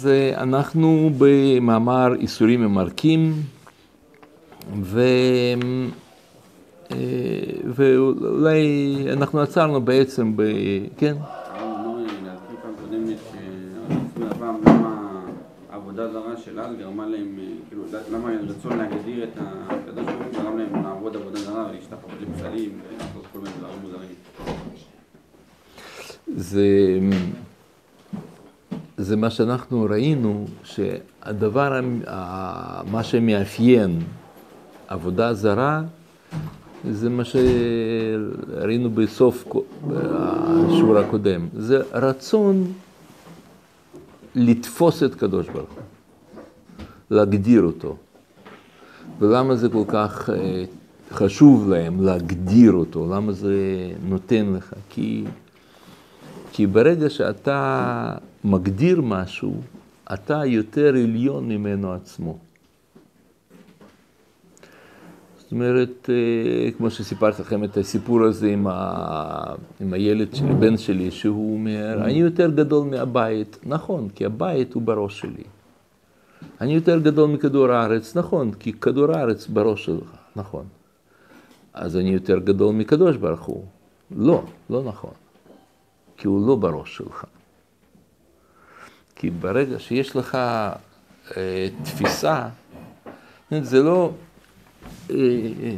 זה אנחנו במאמר איסורים ממרקים, ו... אה, ואולי אנחנו עצרנו בעצם ב... כן? העבודה זרה של אז גרמה להם, כאילו, למה רצון להגדיר את הקדוש ברוך הוא גרם להם לעבוד עבודה זרה ולהשתחרר לפסלים ולעשות כל מיני דברים מוזרים. זה, זה מה שאנחנו ראינו, שהדבר, מה שמאפיין עבודה זרה, זה מה שראינו בסוף השיעור הקודם, זה רצון לתפוס את קדוש ברוך הוא, להגדיר אותו. ולמה זה כל כך אה, חשוב להם להגדיר אותו? למה זה נותן לך? כי, כי ברגע שאתה מגדיר משהו, אתה יותר עליון ממנו עצמו. זאת אומרת, אה, כמו שסיפרתי לכם את הסיפור הזה עם, ה... עם הילד שלי, בן שלי, שהוא אומר, אני יותר גדול מהבית. נכון, כי הבית הוא בראש שלי. אני יותר גדול מכדור הארץ, נכון, כי כדור הארץ בראש שלך, נכון. אז אני יותר גדול מקדוש ברוך הוא. לא, לא נכון. כי הוא לא בראש שלך. כי ברגע שיש לך אה, תפיסה, זה לא... אה, אה,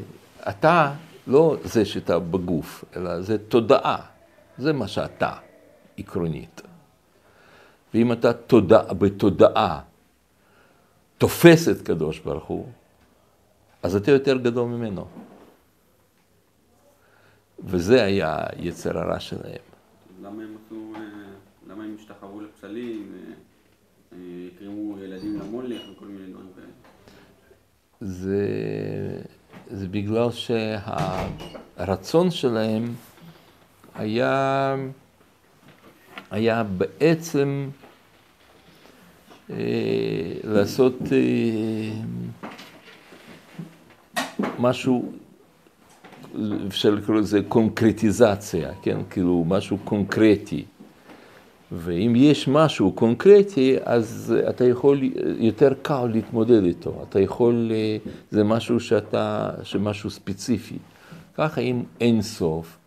אתה לא זה שאתה בגוף, אלא זה תודעה. זה מה שאתה, עקרונית. ואם אתה תודע, בתודעה תופס את קדוש ברוך הוא, אז אתה יותר גדול ממנו. וזה היה יצר הרע שלהם. למה הם עשו, השתחררו לפסלים, הקרימו ילדים למולך וכל מיני דברים כאלה? זה, זה בגלל שהרצון שלהם היה, היה בעצם אה, לעשות אה, משהו, אפשר לקרוא לזה קונקרטיזציה, כן? כאילו משהו קונקרטי. ואם יש משהו קונקרטי, אז אתה יכול, יותר קל להתמודד איתו. אתה יכול, זה משהו שאתה, שמשהו ספציפי. ככה אם אין סוף,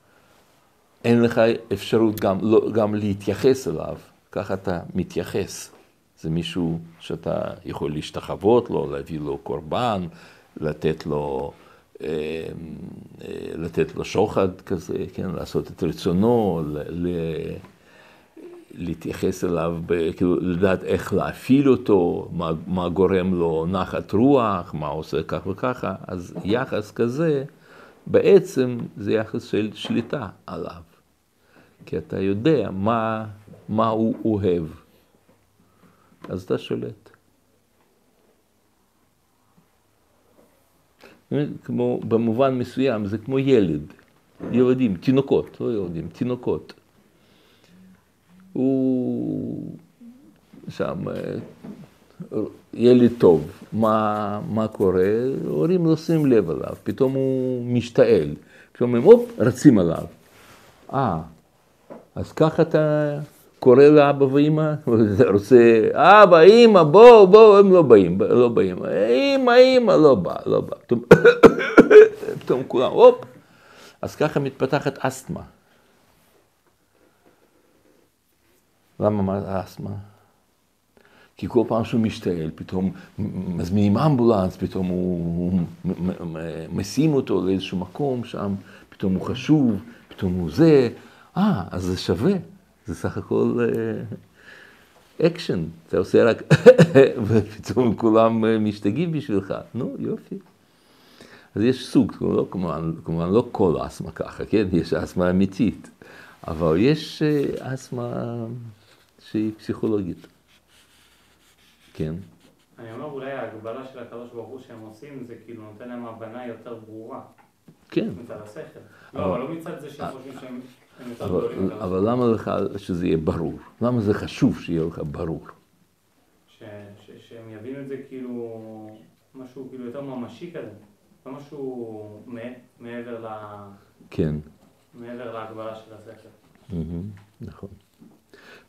אין לך אפשרות גם, לא, גם להתייחס אליו, ככה אתה מתייחס. זה מישהו שאתה יכול להשתחוות לו, להביא לו קורבן, לתת לו, לתת לו שוחד כזה, כן, לעשות את רצונו, ל... להתייחס אליו, כאילו לדעת איך להפעיל אותו, מה, מה גורם לו נחת רוח, מה עושה כך וככה, אז יחס כזה בעצם זה יחס של שליטה עליו. כי אתה יודע מה, מה הוא אוהב, אז אתה שולט. כמו, במובן מסוים זה כמו ילד, ילדים, תינוקות, לא ילדים, תינוקות. הוא שם ילד טוב, מה, מה קורה? הורים לא שמים לב אליו, פתאום הוא משתעל, פתאום הם הופ, רצים עליו. אה, אז ככה אתה קורא לאבא ואימא? רוצה, אבא, אימא, בואו, בואו, הם לא באים, לא באים. אימא, אימא, לא בא, לא בא. פתאום כולם, הופ. אז ככה מתפתחת אסתמה. למה אסתמה? כי כל פעם שהוא משתעל, פתאום מזמינים אמבולנס, פתאום הוא משים אותו לאיזשהו מקום שם, פתאום הוא חשוב, פתאום הוא זה, אה, אז זה שווה, זה סך הכל אקשן, uh, אתה עושה רק, ופתאום כולם משתגעים בשבילך, נו, יופי. אז יש סוג, לא, כמובן, כמובן לא כל אסתמה ככה, כן? יש אסתמה אמיתית, אבל יש אסתמה... שהיא פסיכולוגית. כן. אני אומר, אולי ההגבלה של הקדוש ברוך הוא שהם עושים, זה כאילו נותן להם הבנה יותר ברורה. כן. מצד השכל. לא, אבל לא מצד זה שהם חושבים שהם גדולים. אבל למה לך שזה יהיה ברור? למה זה חשוב שיהיה לך ברור? שהם יבינו את זה כאילו, משהו כאילו יותר ממשי כזה. לא משהו מעבר ל... כן. מעבר להגבלה של השכל. נכון.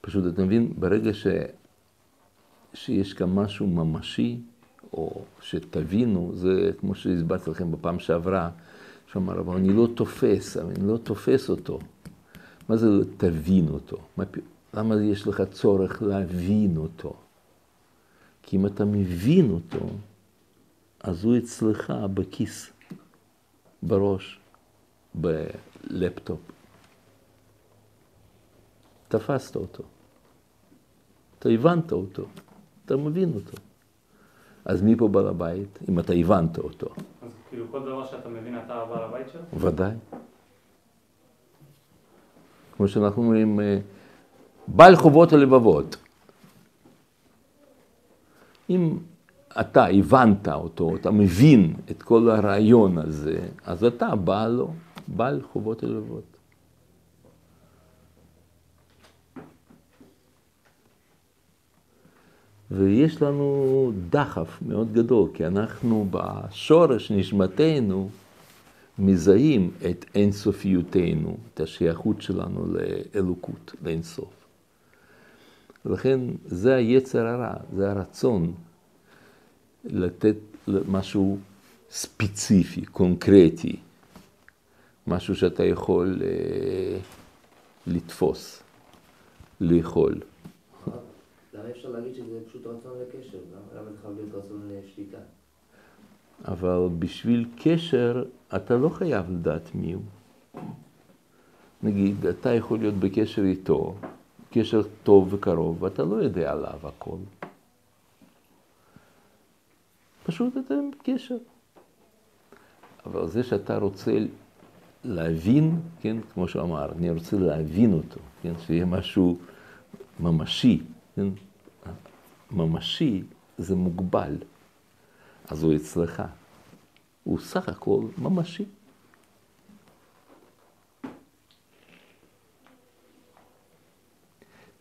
פשוט אתה מבין, ברגע שיש כאן משהו ממשי, או שתבינו, זה כמו שהסברתי לכם בפעם שעברה, שאמר, אבל אני לא תופס, אני לא תופס אותו. מה זה תבין אותו? למה יש לך צורך להבין אותו? כי אם אתה מבין אותו, אז הוא אצלך בכיס, בראש, בלפטופ. תפסת אותו. אתה הבנת אותו, אתה מבין אותו. אז מי פה בעל הבית, אם אתה הבנת אותו? אז כאילו כל דבר שאתה מבין אתה בעל הבית שלו? ודאי. כמו שאנחנו אומרים, אה, בעל חובות הלבבות. אם אתה הבנת אותו, אתה מבין את כל הרעיון הזה, אז אתה בעל לו, בעל חובות הלבבות. ויש לנו דחף מאוד גדול, כי אנחנו בשורש נשמתנו מזהים את אינסופיותנו, את השייכות שלנו לאלוקות, לאינסוף. ולכן זה היצר הרע, זה הרצון לתת משהו ספציפי, קונקרטי, משהו שאתה יכול אה, לתפוס, לאכול. למה אפשר להגיד שזה פשוט רצון לקשר? למה זה חייב להיות רצון לשליטה? אבל בשביל קשר אתה לא חייב לדעת מי הוא. נגיד, אתה יכול להיות בקשר איתו, קשר טוב וקרוב, ואתה לא יודע עליו הכל. פשוט אתה בקשר. אבל זה שאתה רוצה להבין, כן, כמו שהוא אמר, אני רוצה להבין אותו, כן, שיהיה משהו ממשי, ממשי זה מוגבל, אז הוא אצלך. הוא סך הכל ממשי.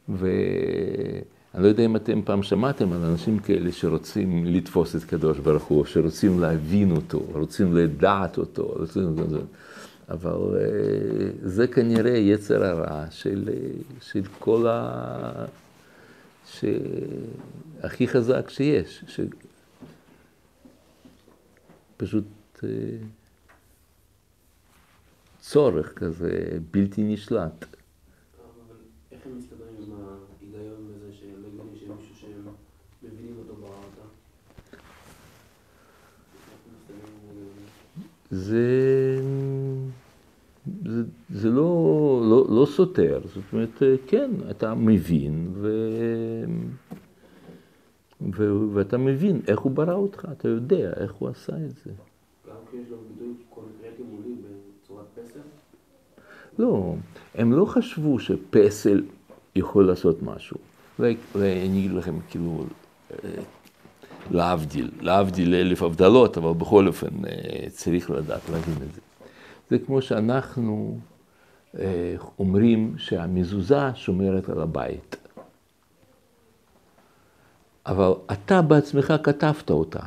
ואני לא יודע אם אתם פעם שמעתם על אנשים כאלה שרוצים לתפוס את קדוש ברוך הוא, שרוצים להבין אותו, רוצים לדעת אותו, רוצים... אבל אה, זה כנראה יצר הרע של, של כל ה... שהכי חזק שיש, ש... פשוט אה, צורך כזה בלתי נשלט. איך הם מסתדרים עם ההיגיון בזה שהם הגיוני שהם מישהו שהם מבינים אותו ברעתה? זה, זה, זה לא, לא, לא סותר, זאת אומרת, כן, אתה מבין, ו, ו, ואתה מבין איך הוא ברא אותך, אתה יודע איך הוא עשה את זה. גם כשיש לו ביטוי קונקרטי מולי בצורת פסל? לא, הם לא חשבו שפסל יכול לעשות משהו. ואני אגיד לכם, כאילו, אה, להבדיל, להבדיל אלף הבדלות, אבל בכל אופן אה, צריך לדעת להבין את זה. זה כמו שאנחנו אה, אומרים שהמזוזה שומרת על הבית. אבל אתה בעצמך כתבת אותה,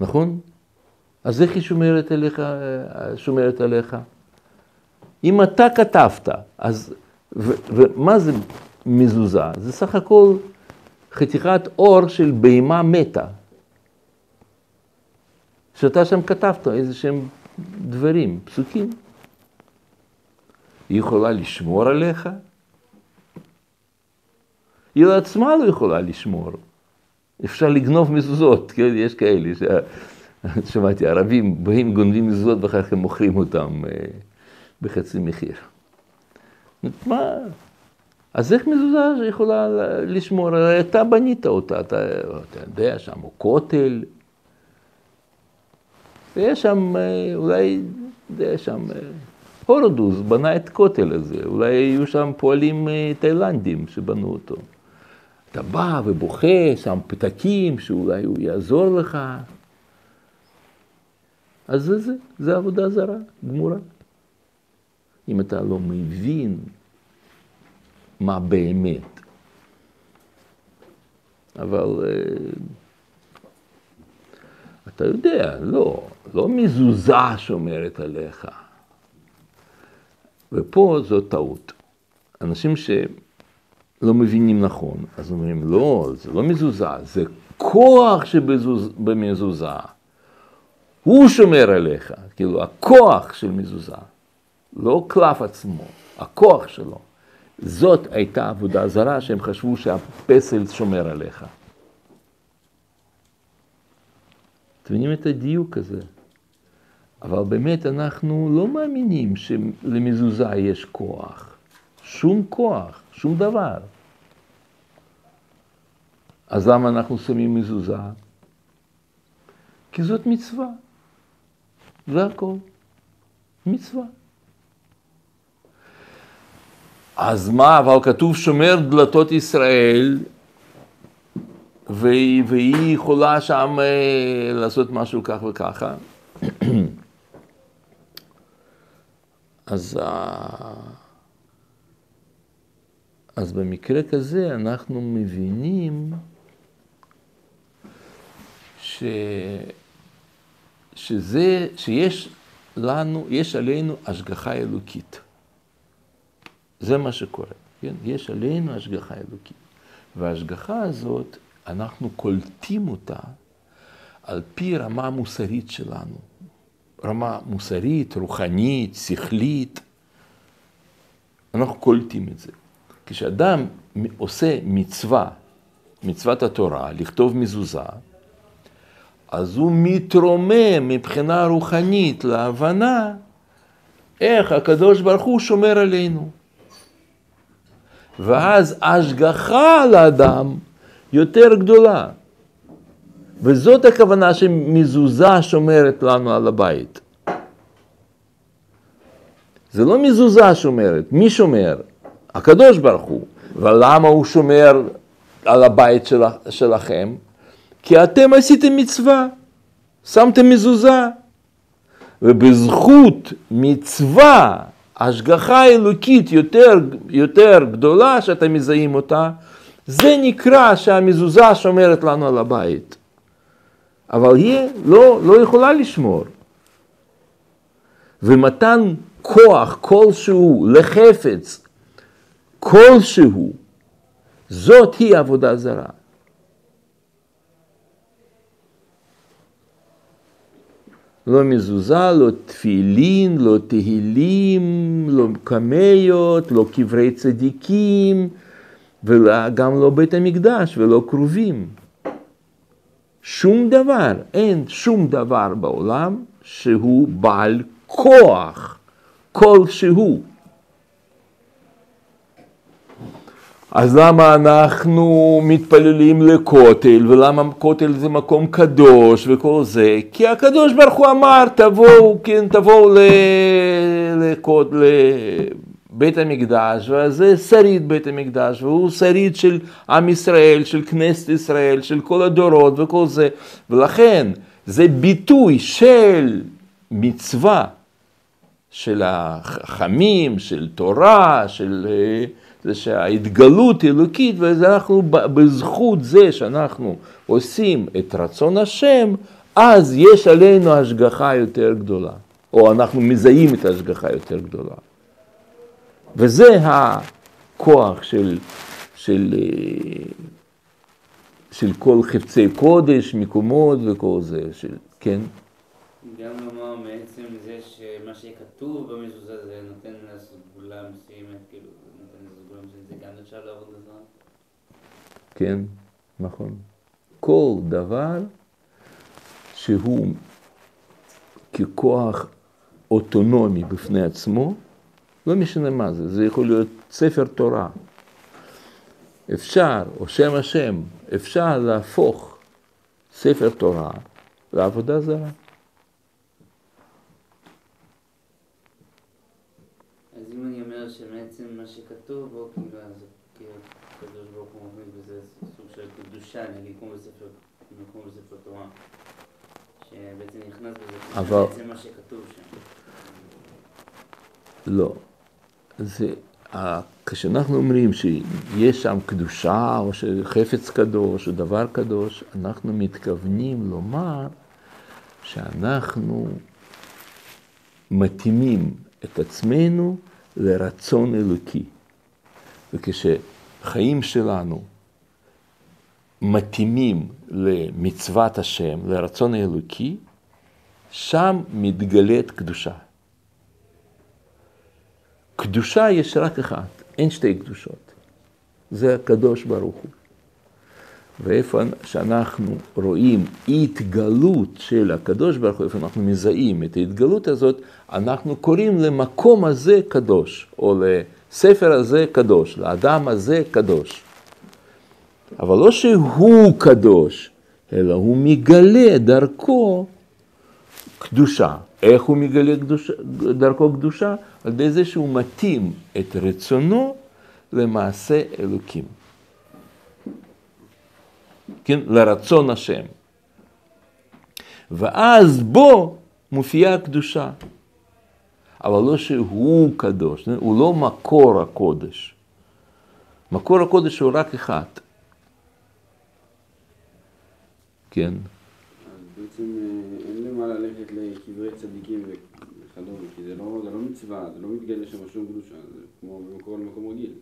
נכון? אז איך היא שומרת עליך, שומרת עליך? אם אתה כתבת, אז, ו, ומה זה מזוזה? זה סך הכל חתיכת אור של בהמה מתה. שאתה שם כתבת איזה שהם דברים, פסוקים. היא יכולה לשמור עליך? היא לעצמה לא יכולה לשמור. אפשר לגנוב מזוזות, כן? יש כאלה, ש... שמעתי, ערבים באים, גונבים מזוזות ואחר כך הם מוכרים אותם אה, בחצי מחיר. מה? אז איך מזוזה יכולה לשמור? הרי אתה בנית אותה, אתה, אתה יודע, שם הוא כותל, ויש שם, אה, אולי, יש שם, אה, הורדוס בנה את כותל הזה, אולי היו שם פועלים תאילנדים שבנו אותו. אתה בא ובוכה, שם פתקים שאולי הוא יעזור לך. אז זה זה, זה עבודה זרה, גמורה. אם אתה לא מבין מה באמת. אבל אתה יודע, לא, לא מזוזה שומרת עליך. ופה זו טעות. אנשים ש... לא מבינים נכון, אז אומרים, לא, זה לא מזוזה, זה כוח שבמזוזה. הוא שומר עליך, כאילו הכוח של מזוזה, לא קלף עצמו, הכוח שלו. זאת הייתה עבודה זרה שהם חשבו שהפסל שומר עליך. אתם מבינים את הדיוק הזה? אבל באמת אנחנו לא מאמינים שלמזוזה יש כוח. שום כוח, שום דבר. אז למה אנחנו שמים מזוזה? כי זאת מצווה. זה הכל. מצווה. אז מה, אבל כתוב שומר דלתות ישראל, והיא, והיא יכולה שם אה, לעשות משהו כך וככה. אז, אה, אז במקרה כזה אנחנו מבינים ש, שזה, שיש לנו, יש עלינו השגחה אלוקית. זה מה שקורה, כן? יש עלינו השגחה אלוקית. וההשגחה הזאת, אנחנו קולטים אותה על פי רמה מוסרית שלנו. רמה מוסרית, רוחנית, שכלית. אנחנו קולטים את זה. כשאדם עושה מצווה, מצוות התורה, לכתוב מזוזה, אז הוא מתרומם מבחינה רוחנית להבנה איך הקדוש ברוך הוא שומר עלינו. ואז השגחה על האדם יותר גדולה. וזאת הכוונה שמזוזה שומרת לנו על הבית. זה לא מזוזה שומרת, מי שומר? הקדוש ברוך הוא. ולמה הוא שומר על הבית של, שלכם? כי אתם עשיתם מצווה, שמתם מזוזה. ובזכות מצווה השגחה אלוקית יותר, יותר גדולה שאתם מזהים אותה, זה נקרא שהמזוזה שומרת לנו על הבית. אבל היא לא, לא יכולה לשמור. ומתן כוח כלשהו לחפץ כלשהו, זאת היא עבודה זרה. לא מזוזה, לא תפילין, לא תהילים, לא קמיות, לא קברי צדיקים, וגם לא בית המקדש ולא כרובים. שום דבר, אין שום דבר בעולם שהוא בעל כוח כלשהו. אז למה אנחנו מתפללים לכותל, ולמה כותל זה מקום קדוש וכל זה? כי הקדוש ברוך הוא אמר, תבואו, כן, תבואו לבית המקדש, וזה שריד בית המקדש, והוא שריד של עם ישראל, של כנסת ישראל, של כל הדורות וכל זה, ולכן זה ביטוי של מצווה, של החכמים, של תורה, של... זה שההתגלות אלוקית, ואנחנו בזכות זה שאנחנו עושים את רצון השם, אז יש עלינו השגחה יותר גדולה, או אנחנו מזהים את ההשגחה יותר גדולה. וזה הכוח של, של, של כל חפצי קודש, מקומות וכל זה, של, כן? גם לומר מעצם זה שמה שכתוב במזוזה זה נותן סגולה מסוימת, כאילו, נותן סגולה מסוימת, זה גם נחשב לעבוד בזמן? כן, נכון. כל דבר שהוא ככוח אוטונומי בפני עצמו, לא משנה מה זה, זה יכול להיות ספר תורה. אפשר, או שם השם, אפשר להפוך ספר תורה לעבודה זרה. שבעצם מה שכתוב בו, כאילו, אז כאילו, הקדוש ברוך הוא מבין בזה סוג של קדושה, נגיד, כמו בספר, כמו בספר תורה, שבעצם נכנס בזה, אבל... בעצם מה שכתוב שם. לא. זה, כשאנחנו אומרים שיש שם קדושה, או שחפץ קדוש, או דבר קדוש, אנחנו מתכוונים לומר שאנחנו מתאימים את עצמנו לרצון אלוקי. וכש, החיים שלנו מתאימים למצוות השם, לרצון האלוקי, שם מתגלית קדושה. קדושה יש רק אחת, אין שתי קדושות. זה הקדוש ברוך הוא. ואיפה שאנחנו רואים התגלות של הקדוש ברוך הוא, איפה אנחנו מזהים את ההתגלות הזאת, אנחנו קוראים למקום הזה קדוש, או לספר הזה קדוש, לאדם הזה קדוש. אבל לא שהוא קדוש, אלא הוא מגלה דרכו קדושה. איך הוא מגלה קדושה, דרכו קדושה? על ידי זה שהוא מתאים את רצונו למעשה אלוקים. כן? לרצון השם. ואז בו מופיעה הקדושה. אבל לא שהוא קדוש, הוא לא מקור הקודש. מקור הקודש הוא רק אחד. כן. אז בעצם אה, למה ללכת לקברי צדיקים וכדומה, כי זה לא, זה לא מצווה, זה לא מתגלה שם שום קדושה, זה כמו במקור למקום רגיל.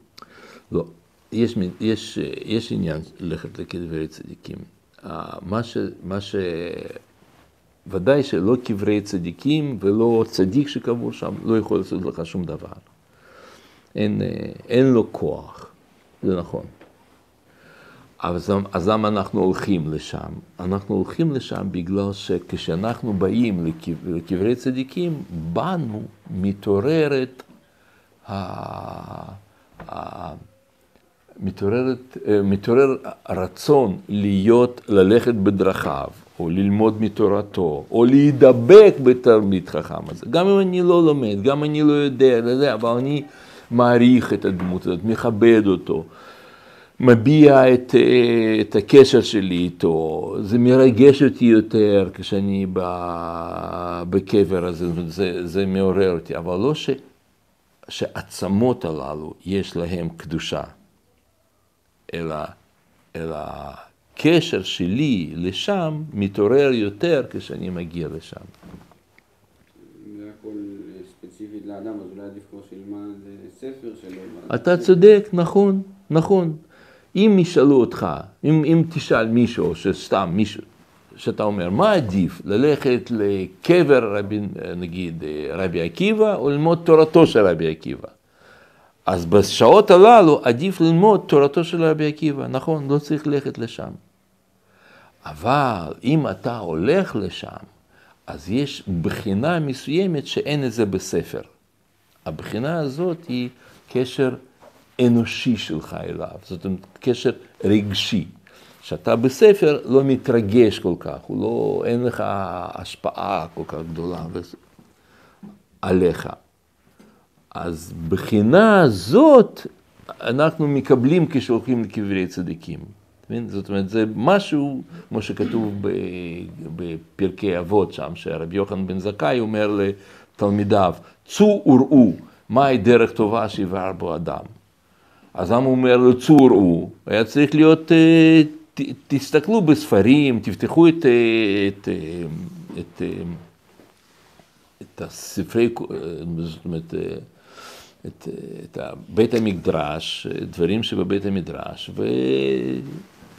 לא, יש, יש, יש עניין ללכת לקברי צדיקים. מה ש... מה ש... ודאי שלא קברי צדיקים ולא צדיק שקבור שם לא יכול לעשות לך שום דבר. אין, אין לו כוח, זה נכון. אז, אז למה אנחנו הולכים לשם? אנחנו הולכים לשם בגלל שכשאנחנו באים לקבר, לקברי צדיקים, בנו מתעוררת ה... ה... מתעוררת, מתעורר רצון להיות, ללכת בדרכיו, או ללמוד מתורתו, או להידבק בתלמיד חכם הזה. גם אם אני לא לומד, גם אם אני לא יודע, אבל אני מעריך את הדמות הזאת, מכבד אותו. מביע את, את הקשר שלי איתו, זה מרגש אותי יותר כשאני בקבר הזה, זה, זה מעורר אותי, אבל לא ש, שעצמות הללו יש להם קדושה, אלא, אלא הקשר שלי לשם מתעורר יותר כשאני מגיע לשם. ספציפית לאדם, אז אולי עדיף כמו שילמד ספר שלו. אתה צודק, נכון, נכון. אם ישאלו אותך, אם, אם תשאל מישהו, שסתם מישהו, שאתה אומר, מה עדיף, ללכת לקבר רבי, נגיד רבי עקיבא, או ללמוד תורתו של רבי עקיבא? אז בשעות הללו עדיף ללמוד תורתו של רבי עקיבא, נכון, לא צריך ללכת לשם. אבל אם אתה הולך לשם, אז יש בחינה מסוימת שאין את זה בספר. הבחינה הזאת היא קשר אנושי שלך אליו, זאת אומרת, קשר רגשי. שאתה בספר לא מתרגש כל כך, לא, אין לך השפעה כל כך גדולה עליך. אז בחינה הזאת אנחנו מקבלים כשהולכים לקברי צדיקים. זאת אומרת, זה משהו, כמו שכתוב בפרקי אבות שם, שרבי יוחנן בן זכאי אומר לתלמידיו, צאו וראו מהי דרך טובה שיבער בו אדם. אז הוא אומר צור הוא? היה צריך להיות, אה, ת, תסתכלו בספרים, תפתחו את, אה, את, אה, את, את הספרי, זאת אומרת, את, את בית המקדרש, דברים שבבית המדרש,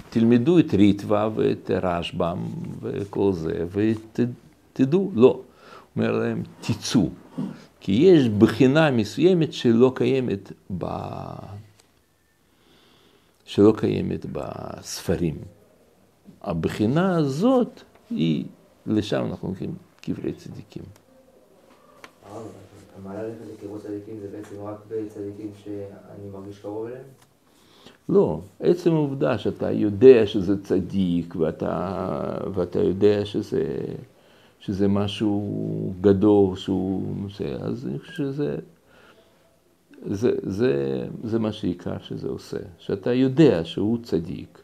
ותלמדו את ריטווה ואת רשב"ם וכל זה, ותדעו, לא. הוא אומר להם, תצאו, כי יש בחינה מסוימת שלא קיימת ב... שלא קיימת בספרים. הבחינה הזאת היא, לשם אנחנו הולכים קברי צדיקים. המעלה ללכת לקברות צדיקים זה בעצם רק בצדיקים שאני מרגיש קרוב אליהם? לא, עצם העובדה שאתה יודע שזה צדיק ואתה, ואתה יודע שזה, שזה משהו גדול, שהוא, אז אני חושב שזה... זה, זה, זה מה שעיקר שזה עושה, שאתה יודע שהוא צדיק.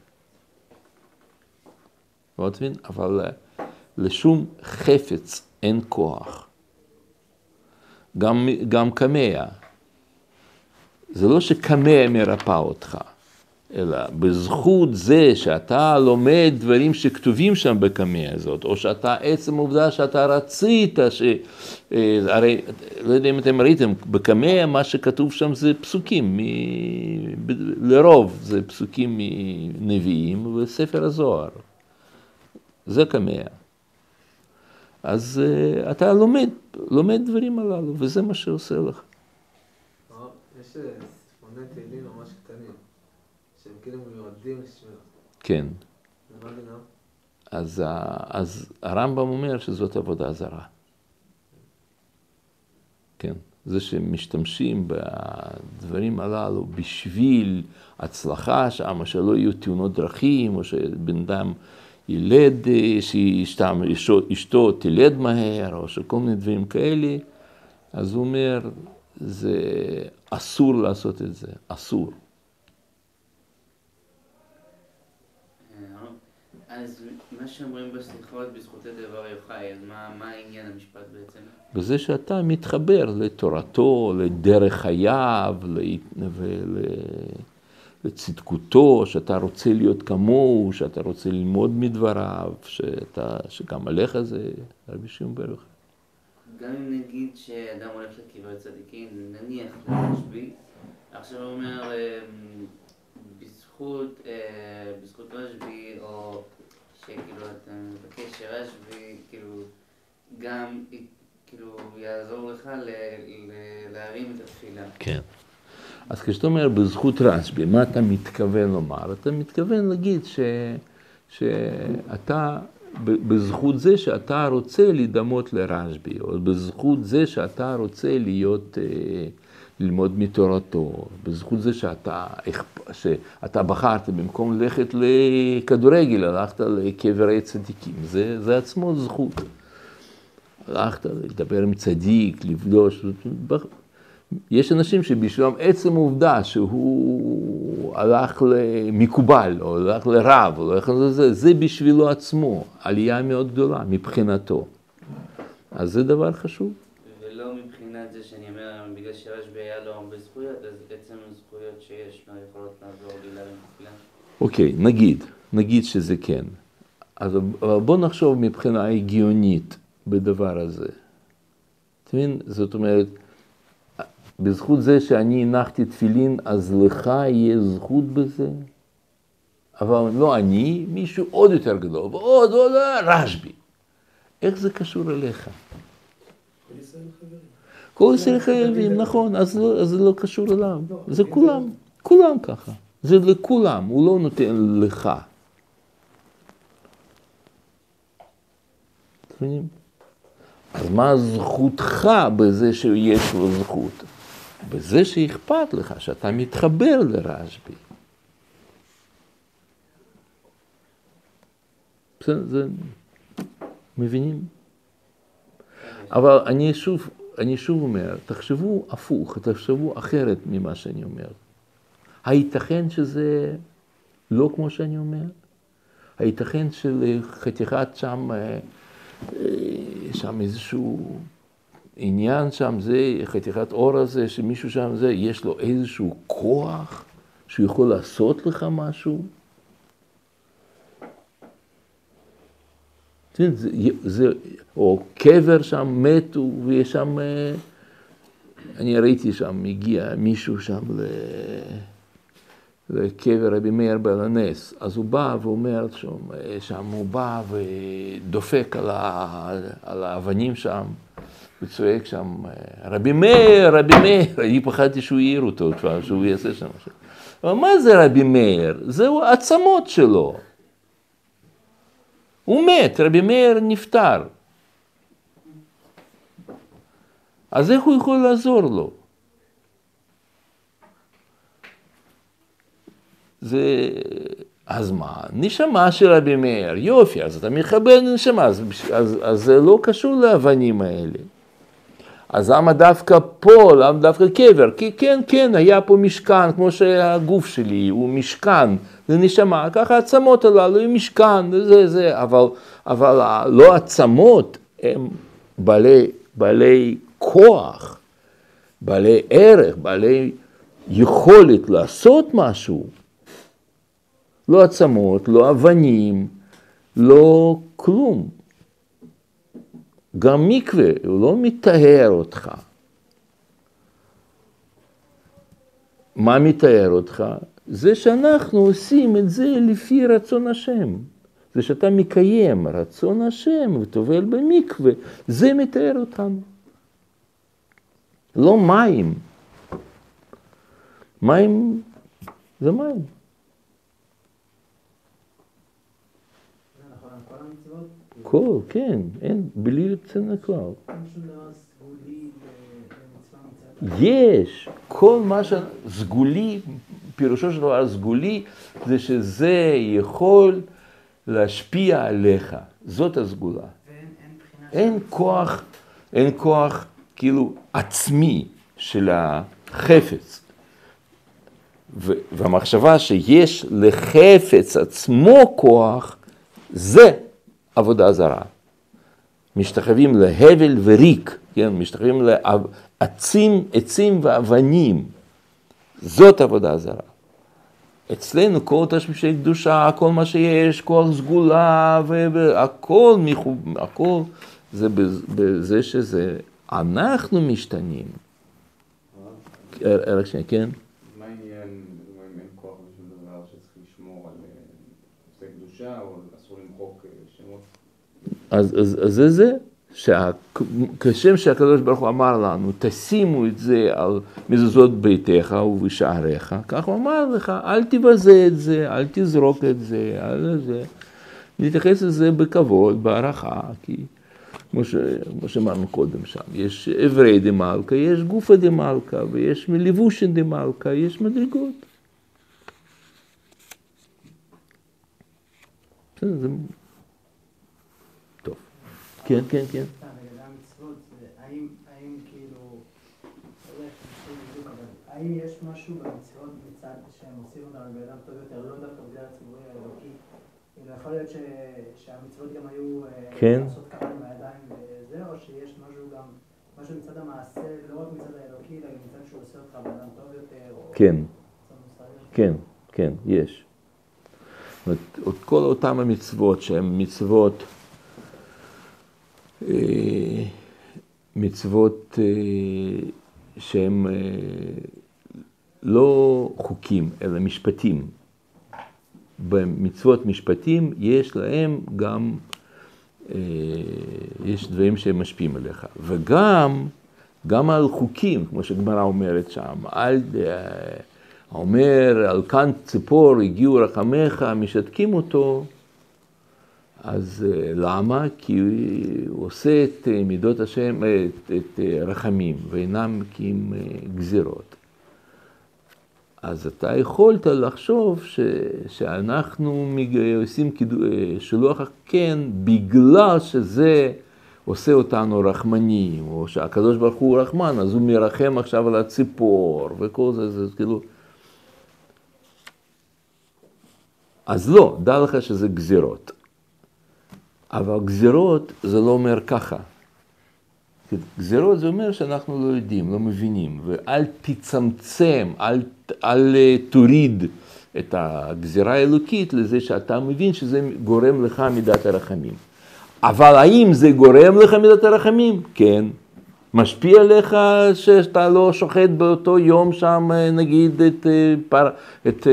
לא? אבל לשום חפץ אין כוח. גם, גם קמע. זה לא שקמע מרפא אותך, אלא בזכות זה שאתה לומד דברים שכתובים שם בקמע הזאת, או שאתה, עצם העובדה שאתה רצית, ש... אה, הרי, לא יודע אם אתם ראיתם, בקמע מה שכתוב שם זה פסוקים, מ... לרוב זה פסוקים מנביאים וספר הזוהר. זה קמע. אז uh, אתה לומד, לומד דברים הללו, וזה מה שעושה לך. יש ספרוני תהילים ממש קטנים, שהם כאילו מיועדים לשמירה. כן. דינם? אז, אז הרמב"ם אומר שזאת עבודה זרה. כן, זה שמשתמשים בדברים הללו בשביל הצלחה שם, שלא יהיו תאונות דרכים, או שבן אדם ילד, שאשתו תלד מהר, או שכל מיני דברים כאלה, אז הוא אומר, זה אסור לעשות את זה, אסור. אז מה שאומרים בסליחות בזכות הדבר יוחאי, אז מה, מה העניין המשפט בעצם? בזה שאתה מתחבר לתורתו, לדרך חייו, ול... לצדקותו, שאתה רוצה להיות כמוהו, שאתה רוצה ללמוד מדבריו, שאתה, שגם עליך זה רבי שמעון ברך. גם אם נגיד שאדם הולך לקברי צדיקים, נניח לרשב"י, עכשיו הוא אומר, אמ, בזכות, אה, בזכות רשב"י, או שכאילו אתה מבקש שרשב"י, כאילו, גם, כאילו, יעזור לך להרים את התפילה. כן. אז כשאתה אומר בזכות רשב"י, מה אתה מתכוון לומר? אתה מתכוון להגיד ש, שאתה, בזכות זה שאתה רוצה להידמות לרשב"י, או בזכות זה שאתה רוצה להיות, אה, ללמוד מתורתו, בזכות זה שאתה, שאתה בחרת במקום ללכת לכדורגל, הלכת לקברי צדיקים, זה, זה עצמו זכות. הלכת לדבר עם צדיק, לפגוש, יש אנשים שבשבילם עצם העובדה שהוא הלך למקובל, או הלך לרב, או הלך לזה, זה בשבילו עצמו עלייה מאוד גדולה מבחינתו. אז זה דבר חשוב. ולא מבחינת זה שאני אומר, בגלל שרשב"י היה לו הרבה זכויות, אז עצם הזכויות שיש לו יכולות לעזור לי להרים תפילה. אוקיי, נגיד, נגיד שזה כן. אז בוא נחשוב מבחינה הגיונית בדבר הזה. אתה מבין? זאת אומרת, בזכות זה שאני הנחתי תפילין, אז לך יהיה זכות בזה? אבל לא אני, מישהו עוד יותר גדול, ועוד, עוד, רשב"י. איך זה קשור אליך? כל ישראל חייבים, נכון, אז זה לא קשור אליו, זה כולם, כולם ככה, זה לכולם, הוא לא נותן לך. אז מה זכותך בזה שיש לו זכות? בזה שאכפת לך, שאתה מתחבר לרשב"י. בסדר, זה... מבינים? אבל אני שוב, אני שוב אומר, תחשבו הפוך, תחשבו אחרת ממה שאני אומר. הייתכן שזה לא כמו שאני אומר? הייתכן שלחתיכת שם, אה, אה, שם איזשהו עניין שם זה, חתיכת אור הזה, שמישהו שם זה, יש לו איזשהו כוח שהוא יכול לעשות לך משהו. זה, זה, או קבר שם מתו, ויש שם, אה, אני ראיתי שם, הגיע מישהו שם ל... לקבר רבי מאיר בעל הנס, אז הוא בא ואומר שם, שם הוא בא ודופק על, ה, על האבנים שם. וצועק שם, רבי מאיר, רבי מאיר, אני פחדתי שהוא יעיר אותו, שהוא יעשה שם. אבל מה זה רבי מאיר? זהו העצמות שלו. הוא מת, רבי מאיר נפטר. אז איך הוא יכול לעזור לו? זה... אז מה? נשמה של רבי מאיר, יופי, אז אתה מכבד נשמה, אז, אז, אז זה לא קשור לאבנים האלה. אז למה דווקא פה, למה דווקא קבר? כי כן, כן, היה פה משכן, כמו שהגוף שלי הוא משכן, זה נשמה, ככה העצמות הללו הם משכן, זה זה, אבל, אבל לא עצמות, הם בעלי, בעלי כוח, בעלי ערך, בעלי יכולת לעשות משהו. לא עצמות, לא אבנים, לא כלום. גם מקווה, הוא לא מטהר אותך. מה מטהר אותך? זה שאנחנו עושים את זה לפי רצון השם. זה שאתה מקיים רצון השם וטובל במקווה, זה מטהר אותנו. לא מים. מים זה מים. נכון, כל המצוות, כל, כן, אין, בלי יוצא מן הכלל. יש, כל מה שסגולי, פירושו של דבר סגולי, זה שזה יכול להשפיע עליך, זאת הסגולה. ואין אין כוח, אין כוח כאילו עצמי של החפץ. והמחשבה שיש לחפץ עצמו כוח, זה עבודה זרה. משתחווים להבל וריק, כן? משתחווים לעצים, עצים ואבנים. זאת עבודה זרה. אצלנו כל תשמישי קדושה, כל מה שיש, כוח סגולה והכל, מחוב- הכל, זה בז- בזה שזה, אנחנו משתנים. רק שנייה, כן? מה העניין, לדוגמה, אם אין כוח בשום דבר שצריך לשמור על אה, נושא קדושה, או אסור למחוק אה, שמות? אז, אז, אז זה זה, שה- כשם שהקדוש ברוך הוא אמר לנו, תשימו את זה על מזוזות ביתך ובשעריך, כך הוא אמר לך, אל תבזה את זה, אל תזרוק את זה, אל זה. נתייחס לזה בכבוד, בהערכה, כי כמו שאמרנו קודם שם, יש אברי דמלכה, יש גופא דמלכה, ויש מלבושין דמלכה, יש מדרגות. בסדר, זה... כן, כן, כן. האם, יש משהו במצוות מצד שהם עושים אותם לבן אדם טוב יותר, לא דווקא בגלל הציבורי האלוקי? כאילו, יכול להיות ש, שהמצוות גם היו אה, כן. לעשות ככה עם הידיים וזה, או שיש משהו גם, משהו מצד המעשה, לא רק מצד האלוקי, אלא גם מצד שהוא עושה אותך בן אדם טוב יותר, או כן. כן, כן, יש. כל אותם המצוות שהן מצוות, מצוות אה, שהן אה, לא חוקים, אלא משפטים. במצוות משפטים יש להם גם, אה, יש דברים שהם משפיעים עליך. וגם, גם על חוקים, כמו שהגמרא אומרת שם, על... אה, אומר, על כאן ציפור הגיעו רחמיך, משתקים אותו, אז אה, למה? כי הוא עושה את אה, מידות השם, אה, את, את רחמים, ואינם אה, גזירות. אז אתה יכולת לחשוב ש, שאנחנו עושים שילוח הקן בגלל שזה עושה אותנו רחמנים, או שהקדוש ברוך הוא רחמן, אז הוא מרחם עכשיו על הציפור, וכל זה, זה כאילו... אז לא, דע לך שזה גזירות. אבל גזירות זה לא אומר ככה. גזירות זה אומר שאנחנו לא יודעים, לא מבינים, ואל תצמצם, אל, אל אה, תוריד את הגזירה האלוקית לזה שאתה מבין שזה גורם לך מידת הרחמים. אבל האם זה גורם לך מידת הרחמים? כן. משפיע עליך שאתה לא שוחט באותו יום שם, אה, נגיד, את, אה, את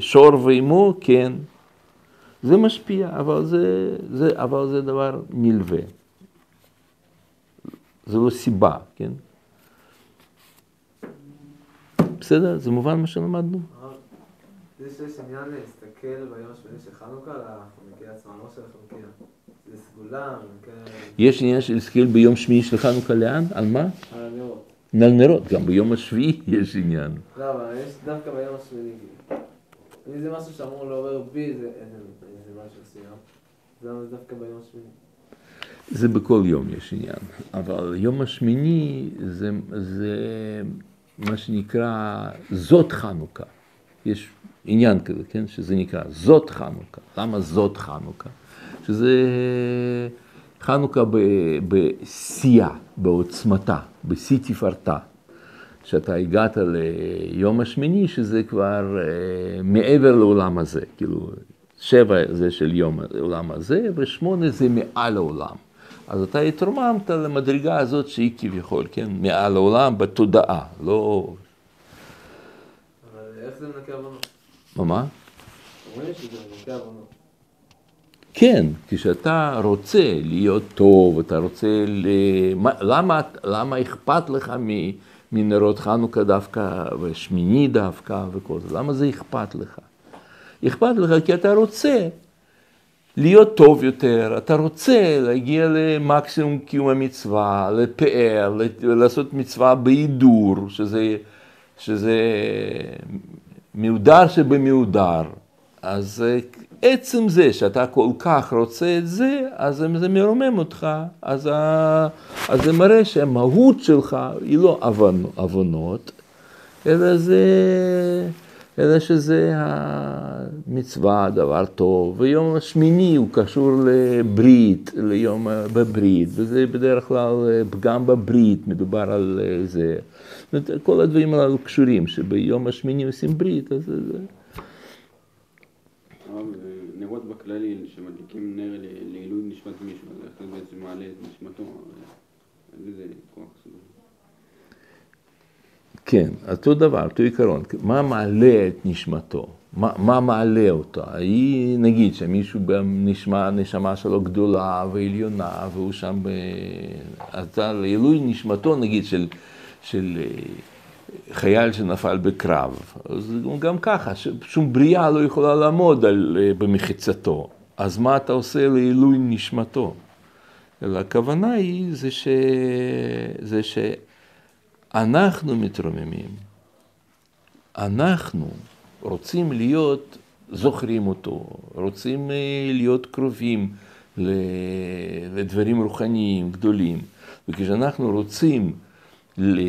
שור ואימו? כן. זה משפיע, אבל זה, זה, אבל זה דבר נלווה. זה לא סיבה, כן? בסדר? זה מובן מה שלמדנו? זה שיש עניין להסתכל ביום השמיני של חנוכה על החנוכיה עצמה, לא של החנוכיה. זה סגולה, כן. יש עניין של להסתכל ביום שמיעי של חנוכה לאן? על מה? על הנרות. על נרות. גם ביום השביעי יש עניין. לא, אבל יש דווקא ביום השמיני. אם זה משהו שאמור לעורר בי, זה משהו מסוים. למה זה דווקא ביום השמיני. זה בכל יום יש עניין, אבל יום השמיני זה, זה מה שנקרא זאת חנוכה. יש עניין כזה, כן? שזה נקרא זאת חנוכה. למה זאת חנוכה? שזה חנוכה בשיאה, בעוצמתה, בשיא תפארתה. שאתה הגעת ליום השמיני, שזה כבר אה, מעבר לעולם הזה, כאילו, שבע זה של יום העולם הזה, ושמונה זה מעל העולם. אז אתה התרוממת למדרגה הזאת שהיא כביכול, כן, מעל העולם בתודעה, לא... אבל איך זה מנקה עוונות? מה, מה? אומרים שזה מנקה עוונות. כן, כשאתה רוצה להיות טוב, אתה רוצה ל... מה- למה, למה אכפת לך מ- מנרות חנוכה דווקא, ושמיני דווקא וכל זה? למה זה אכפת לך? אכפת לך כי אתה רוצה להיות טוב יותר, אתה רוצה להגיע למקסימום קיום המצווה, לפאר, לעשות מצווה בהידור, שזה, שזה מיודר שבמיודר. אז אה, עצם זה שאתה כל כך רוצה את זה, אז זה- מרומם אותך, אז, ה, אז זה מראה שהמהות שלך היא לא עוונות, אלא זה, אלא שזה המצווה, דבר טוב, ויום השמיני הוא קשור לברית, ליום בברית, וזה בדרך כלל פגם בברית, מדובר על זה. כל הדברים הללו קשורים, שביום השמיני עושים ברית, אז זה... זה- הרב, אה, נרות בכללי, שמדליקים נר לעילוי נשמת מישהו, אז איך זה בעצם מעלה את נשמתו? אין לזה כוח סוג. כן, אותו דבר, אותו עיקרון, מה מעלה את נשמתו? מה, מה מעלה אותה? היא, נגיד שמישהו בנשמה, הנשמה שלו גדולה ועליונה, והוא שם, ב... אז לעילוי נשמתו, נגיד, של, של אה, חייל שנפל בקרב, אז גם ככה, שום בריאה לא יכולה לעמוד על, אה, במחיצתו, אז מה אתה עושה לעילוי נשמתו? אלא הכוונה היא זה, ש... זה שאנחנו מתרוממים, אנחנו רוצים להיות, זוכרים אותו, רוצים אה, להיות קרובים לדברים רוחניים גדולים, וכשאנחנו רוצים, ל...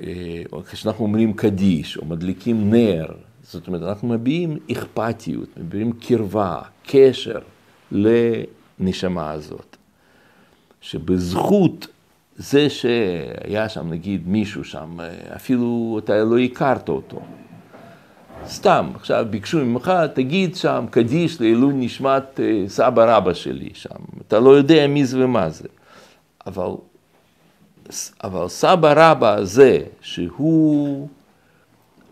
אה, כשאנחנו אומרים קדיש או מדליקים נר, זאת אומרת, אנחנו מביעים אכפתיות, מביעים קרבה, קשר לנשמה הזאת. שבזכות זה שהיה שם נגיד מישהו שם, אפילו אתה לא הכרת אותו. סתם, עכשיו ביקשו ממך, תגיד שם קדיש לעילוי נשמת אה, סבא רבא שלי שם. אתה לא יודע מי זה ומה זה. אבל, אבל סבא רבא הזה, שהוא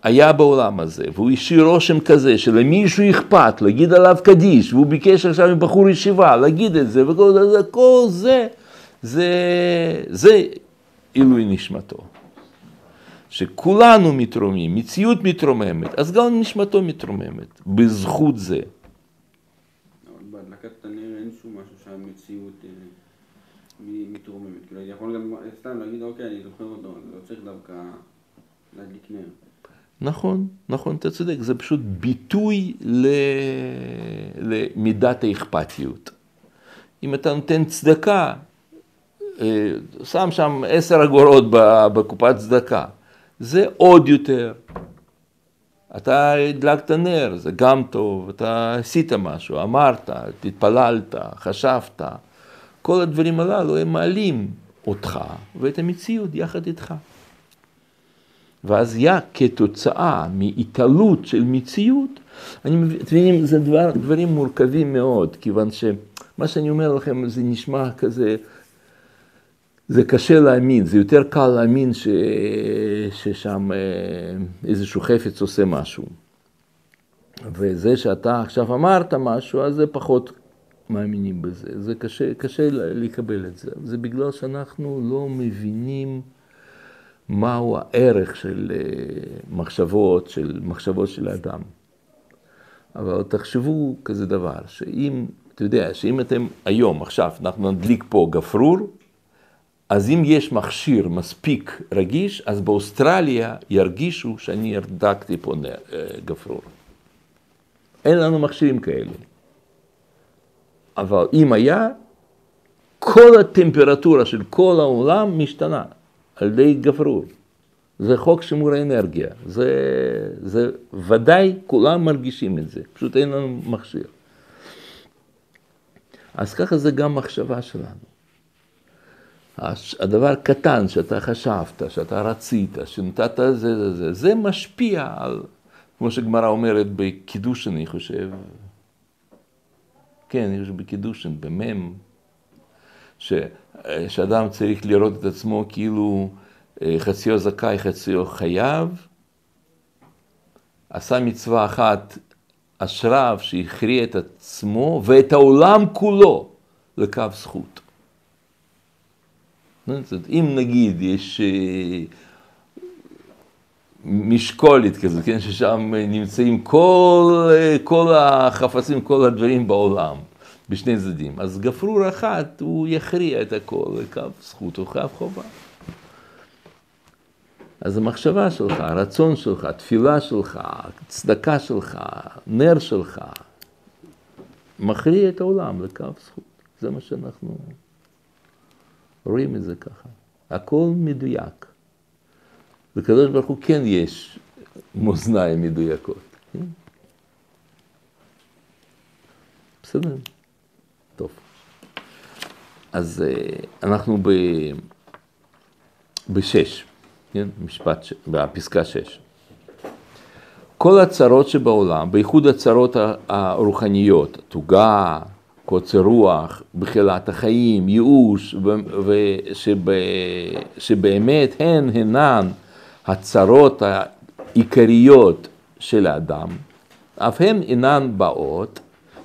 היה בעולם הזה, והוא השאיר רושם כזה שלמישהו אכפת להגיד עליו קדיש, והוא ביקש עכשיו עם בחור ישיבה להגיד את זה, וכל זה, כל זה, זה, זה עילוי נשמתו. שכולנו מתרוממים, מציאות מתרוממת, אז גם נשמתו מתרוממת, בזכות זה. אבל בהדלקת הנר אין שום משהו שהמציאות מ- מתרוממת. כאילו, אני יכול גם סתם להגיד, אוקיי, אני זוכר אותו, אני לא צריך דווקא להדליק נר. נכון, נכון, אתה צודק, זה פשוט ביטוי ל... למידת האכפתיות. אם אתה נותן צדקה, אה, שם שם עשר אגורות בקופת צדקה, זה עוד יותר. אתה הדלקת נר, זה גם טוב, אתה עשית משהו, אמרת, התפללת, חשבת, כל הדברים הללו הם מעלים אותך ואת המציאות יחד איתך. ואז יא כתוצאה מהתעלות של מציאות, אני מבין, זה דבר, דברים מורכבים מאוד, כיוון שמה שאני אומר לכם זה נשמע כזה, זה קשה להאמין, זה יותר קל להאמין ש, ששם אה, איזשהו חפץ עושה משהו. וזה שאתה עכשיו אמרת משהו, אז זה פחות מאמינים בזה, זה קשה, קשה לקבל את זה. זה בגלל שאנחנו לא מבינים מהו הערך של אה, מחשבות, של מחשבות של האדם. אבל תחשבו כזה דבר, שאם, אתה יודע, שאם אתם היום, עכשיו, אנחנו נדליק פה גפרור, אז אם יש מכשיר מספיק רגיש, אז באוסטרליה ירגישו שאני הרדקתי פה אה, גפרור. אין לנו מכשירים כאלה. אבל אם היה, כל הטמפרטורה של כל העולם משתנה על ידי גפרור. זה חוק שימור האנרגיה, זה, זה ודאי כולם מרגישים את זה, פשוט אין לנו מכשיר. אז ככה זה גם מחשבה שלנו. הדבר הקטן שאתה חשבת, שאתה רצית, שנתת זה, זה, זה, זה משפיע על, כמו שגמרא אומרת בקידוש, אני חושב, כן, חושב בקידושין, במם, שאדם צריך לראות את עצמו כאילו אה, חציו זכאי, חציו חייב, עשה מצווה אחת אשריו שהכריע את עצמו ואת העולם כולו לקו זכות. אם נגיד יש אה, משקולת כזאת, כן, ששם נמצאים כל, אה, כל החפצים, כל הדברים בעולם, בשני צדדים, אז גפרור אחת, הוא יכריע את הכל לקו זכות או קו חובה. אז המחשבה שלך, הרצון שלך, התפילה שלך, הצדקה שלך, נר שלך, מכריע את העולם לקו זכות. זה מה שאנחנו רואים את זה ככה. הכל מדויק. לקדוש ברוך הוא כן יש מאזניים מדויקות. כן? בסדר, טוב. אז אה, אנחנו ב... בשש. כן? משפט. בפסקה 6. כל הצרות שבעולם, בייחוד הצרות הרוחניות, תוגה, קוצר רוח, בחילת החיים, ייאוש, ושבאמת הן הינן הצרות העיקריות של האדם, אף הן אינן באות,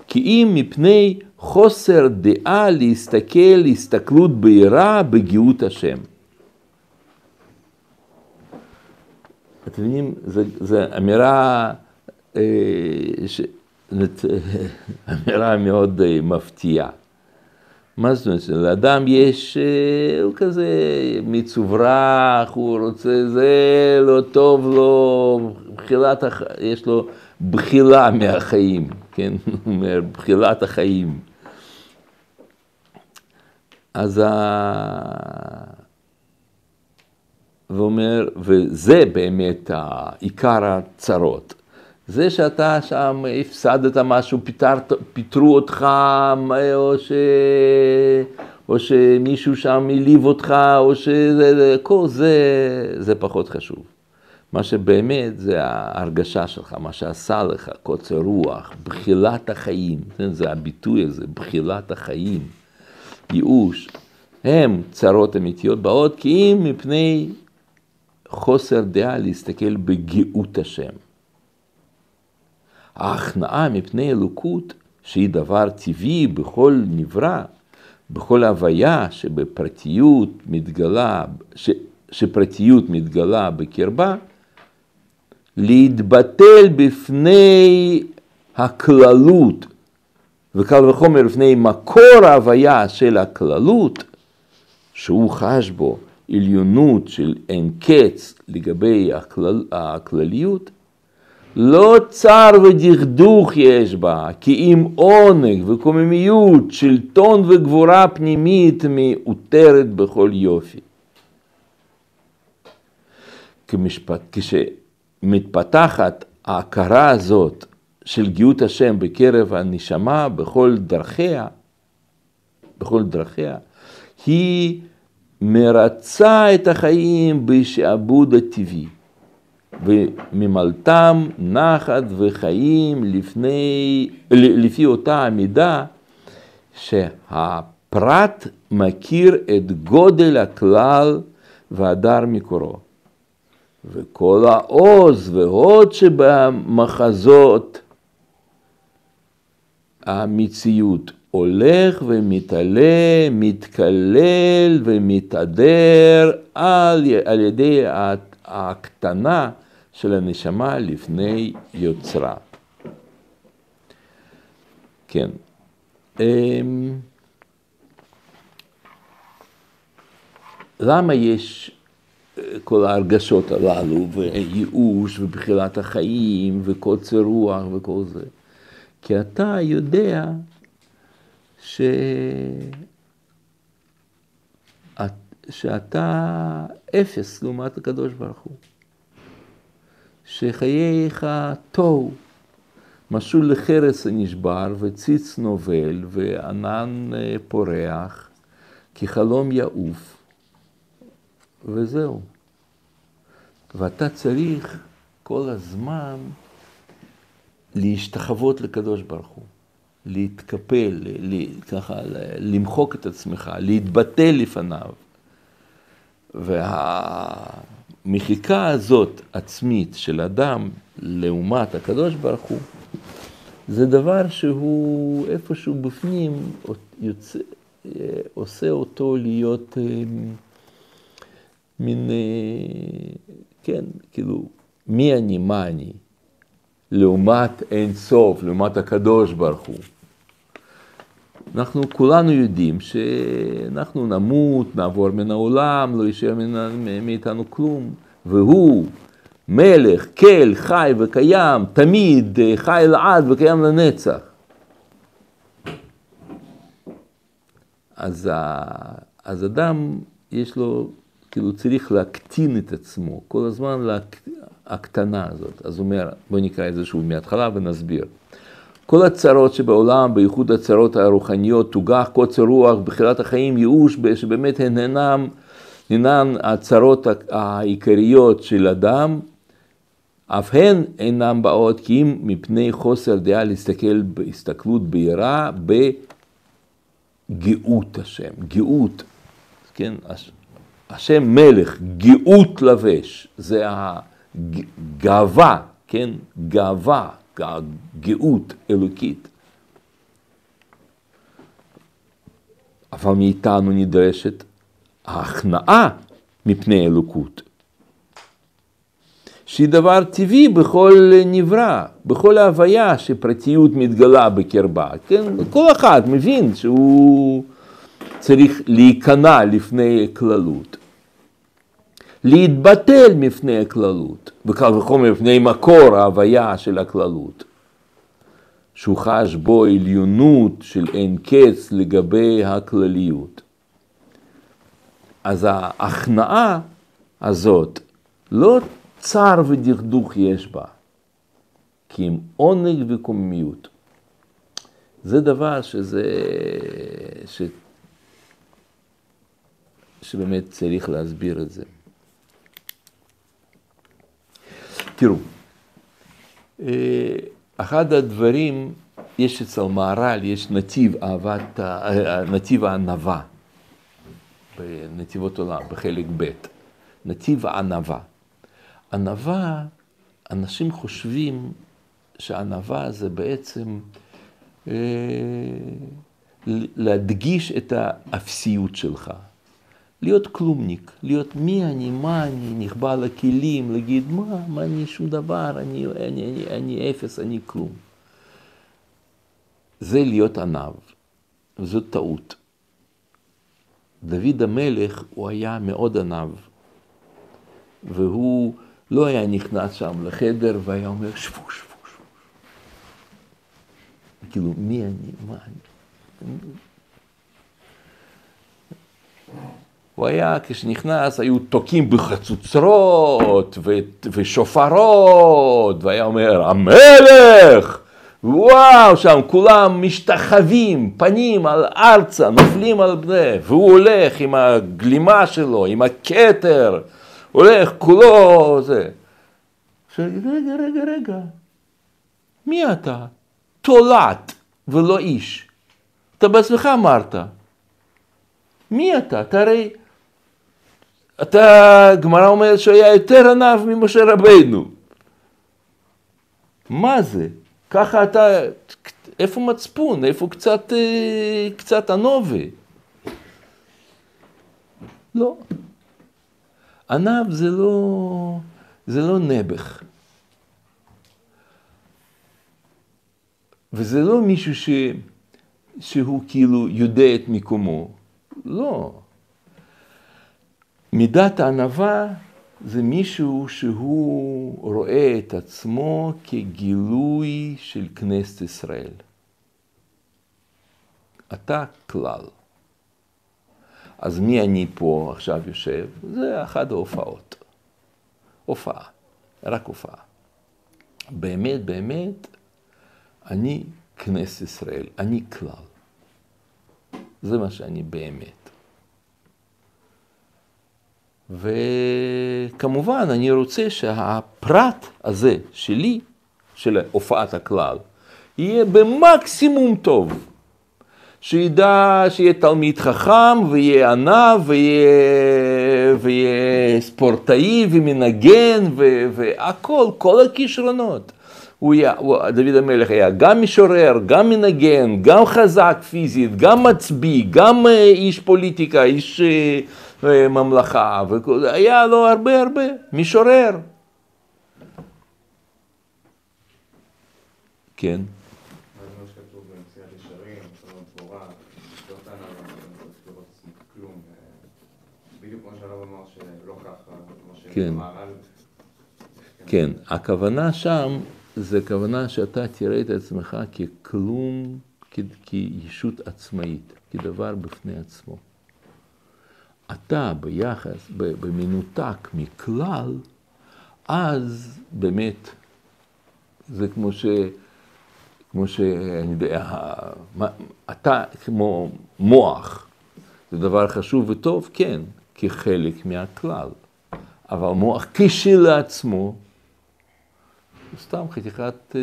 כי אם מפני חוסר דעה להסתכל הסתכלות בהירה בגאות השם. אתם מבינים, זו אמירה, אה, ש... אמירה מאוד אה, מפתיעה. מה זאת אומרת? לאדם יש, אה, הוא כזה מצוברח, הוא רוצה זה, לא טוב לו, בחילת, הח... יש לו בחילה מהחיים, כן? בחילת החיים. אז ה... ואומר, וזה באמת עיקר הצרות. זה שאתה שם הפסדת משהו, פיתרת, פיטרו אותך, או, ש... או שמישהו שם העליב אותך, או שזה, כל זה, זה פחות חשוב. מה שבאמת זה ההרגשה שלך, מה שעשה לך, קוצר רוח, בחילת החיים, זה הביטוי הזה, בחילת החיים, ייאוש, הם צרות אמיתיות באות כי אם מפני חוסר דעה להסתכל בגאות השם. ההכנעה מפני אלוקות, שהיא דבר טבעי בכל נברא, בכל הוויה שבפרטיות מתגלה, ש, שפרטיות מתגלה בקרבה, להתבטל בפני הכללות, וקל וחומר בפני מקור ההוויה של הכללות, שהוא חש בו עליונות של אין קץ לגבי הכלל, הכלליות, לא צר ודכדוך יש בה, כי אם עונג וקוממיות, שלטון וגבורה פנימית מאותרת בכל יופי. כמשפט, כשמתפתחת ההכרה הזאת של גאות השם בקרב הנשמה בכל דרכיה, בכל דרכיה, היא מרצה את החיים בשעבוד הטבעי, וממלאתם נחת וחיים לפני, לפי אותה המידה שהפרט מכיר את גודל הכלל והדר מקורו. וכל העוז והוד שבמחזות המציאות הולך ומתעלה, מתקלל ומתהדר על, על ידי ההקטנה של הנשמה לפני יוצרה. כן. אמ, למה יש אה, כל ההרגשות הללו, וייאוש, ובחילת החיים, וקוצר רוח, וכל זה? כי אתה יודע ש... שאתה אפס לעומת הקדוש ברוך הוא. שחייך תוהו, משול לחרס הנשבר וציץ נובל וענן אה, פורח, כי חלום יעוף, וזהו. ואתה צריך כל הזמן להשתחוות לקדוש ברוך הוא, להתקפל, ככה, למחוק את עצמך, להתבטא לפניו. והמחיקה הזאת עצמית של אדם לעומת הקדוש ברוך הוא, זה דבר שהוא איפשהו בפנים יוצא, עושה אותו להיות אה, מין, אה, כן, כאילו, מי אני, מה אני, לעומת אין סוף, לעומת הקדוש ברוך הוא. אנחנו כולנו יודעים שאנחנו נמות, נעבור מן העולם, לא יישאר מאיתנו כלום, והוא מלך, כל, חי וקיים, תמיד חי לעד וקיים לנצח. אז, אז אדם, יש לו, כאילו צריך להקטין את עצמו, כל הזמן להק... הקטנה הזאת. אז הוא אומר, בואו נקרא את זה שוב מההתחלה ונסביר. כל הצרות שבעולם, בייחוד הצרות הרוחניות, תוגח, קוצר רוח, בחירת החיים, ייאוש, שבאמת הן אינן, אינן הצרות העיקריות של אדם, אף הן אינן באות כי אם מפני חוסר דעה להסתכל בהסתכלות בהירה בגאות השם, גאות, כן, השם מלך, גאות לבש, זה הגאווה, כן, גאווה, גאות אלוקית. אבל מאיתנו נדרשת ההכנעה מפני אלוקות. שהיא דבר טבעי בכל נברא, בכל ההוויה שפרטיות מתגלה בקרבה. כן? כל אחד מבין שהוא צריך להיכנע לפני כללות. להתבטל מפני הכללות, וקל וחומר מפני מקור ההוויה של הכללות, שהוא חש בו עליונות של אין קץ לגבי הכלליות. אז ההכנעה הזאת לא צער ודכדוך יש בה, כי אם עונג וקוממיות. זה דבר שזה, ש... שבאמת צריך להסביר את זה. תראו, אה, אחד הדברים, יש אצל מהר"ל, יש נתיב אהבת, אה, נתיב הענווה, בנתיבות עולם, בחלק ב', נתיב הענווה. ענווה, אנשים חושבים שענווה זה בעצם אה, להדגיש את האפסיות שלך. להיות כלומניק, להיות מי אני, מה אני, נכבה לכלים, להגיד מה, מה אני, שום דבר, אני, אני, אני, אני אפס, אני כלום. זה להיות עניו, וזאת טעות. דוד המלך, הוא היה מאוד עניו, והוא לא היה נכנס שם לחדר והיה אומר שבו, שבו, שבו. כאילו, מי אני, מה אני? הוא היה, כשנכנס, היו תוקעים בחצוצרות ושופרות, והיה אומר, המלך! וואו, שם כולם משתחווים, פנים על ארצה, נופלים על בני, והוא הולך עם הגלימה שלו, עם הכתר, הולך כולו, זה. רגע, רגע, רגע, מי אתה? תולעת ולא איש. אתה בעצמך אמרת. מי אתה? אתה הרי... אתה, גמרא אומרת שהוא היה יותר ענב ממשה רבינו. מה זה? ככה אתה, איפה מצפון? איפה קצת, אה, קצת ענובה? לא. ענב זה לא, זה לא נעבך. וזה לא מישהו ש, שהוא כאילו יודע את מקומו. לא. מידת הענווה זה מישהו שהוא רואה את עצמו כגילוי של כנסת ישראל. אתה כלל. אז מי אני פה עכשיו יושב? זה אחת ההופעות. הופעה, רק הופעה. באמת, באמת, אני כנסת ישראל, אני כלל. זה מה שאני באמת. וכמובן, אני רוצה שהפרט הזה שלי, של הופעת הכלל, יהיה במקסימום טוב. שידע שיהיה תלמיד חכם ויהיה ענב ויהיה, ויהיה ספורטאי ומנגן והכל, כל הכישרונות. הוא היה, הוא, דוד המלך היה גם משורר, גם מנגן, גם חזק פיזית, גם מצביא, גם אה, איש פוליטיקה, איש אה, אה, ממלכה, היה לו הרבה הרבה, משורר. כן. כן. כן, הכוונה שם זה כוונה שאתה תראה את עצמך ככלום, כישות עצמאית, כדבר בפני עצמו. אתה ביחס, במנותק מכלל, אז באמת, זה כמו ש... כמו שאני יודע, אתה כמו מוח, זה דבר חשוב וטוב, כן, כחלק מהכלל. אבל מוח כשלעצמו, סתם חתיכת אה,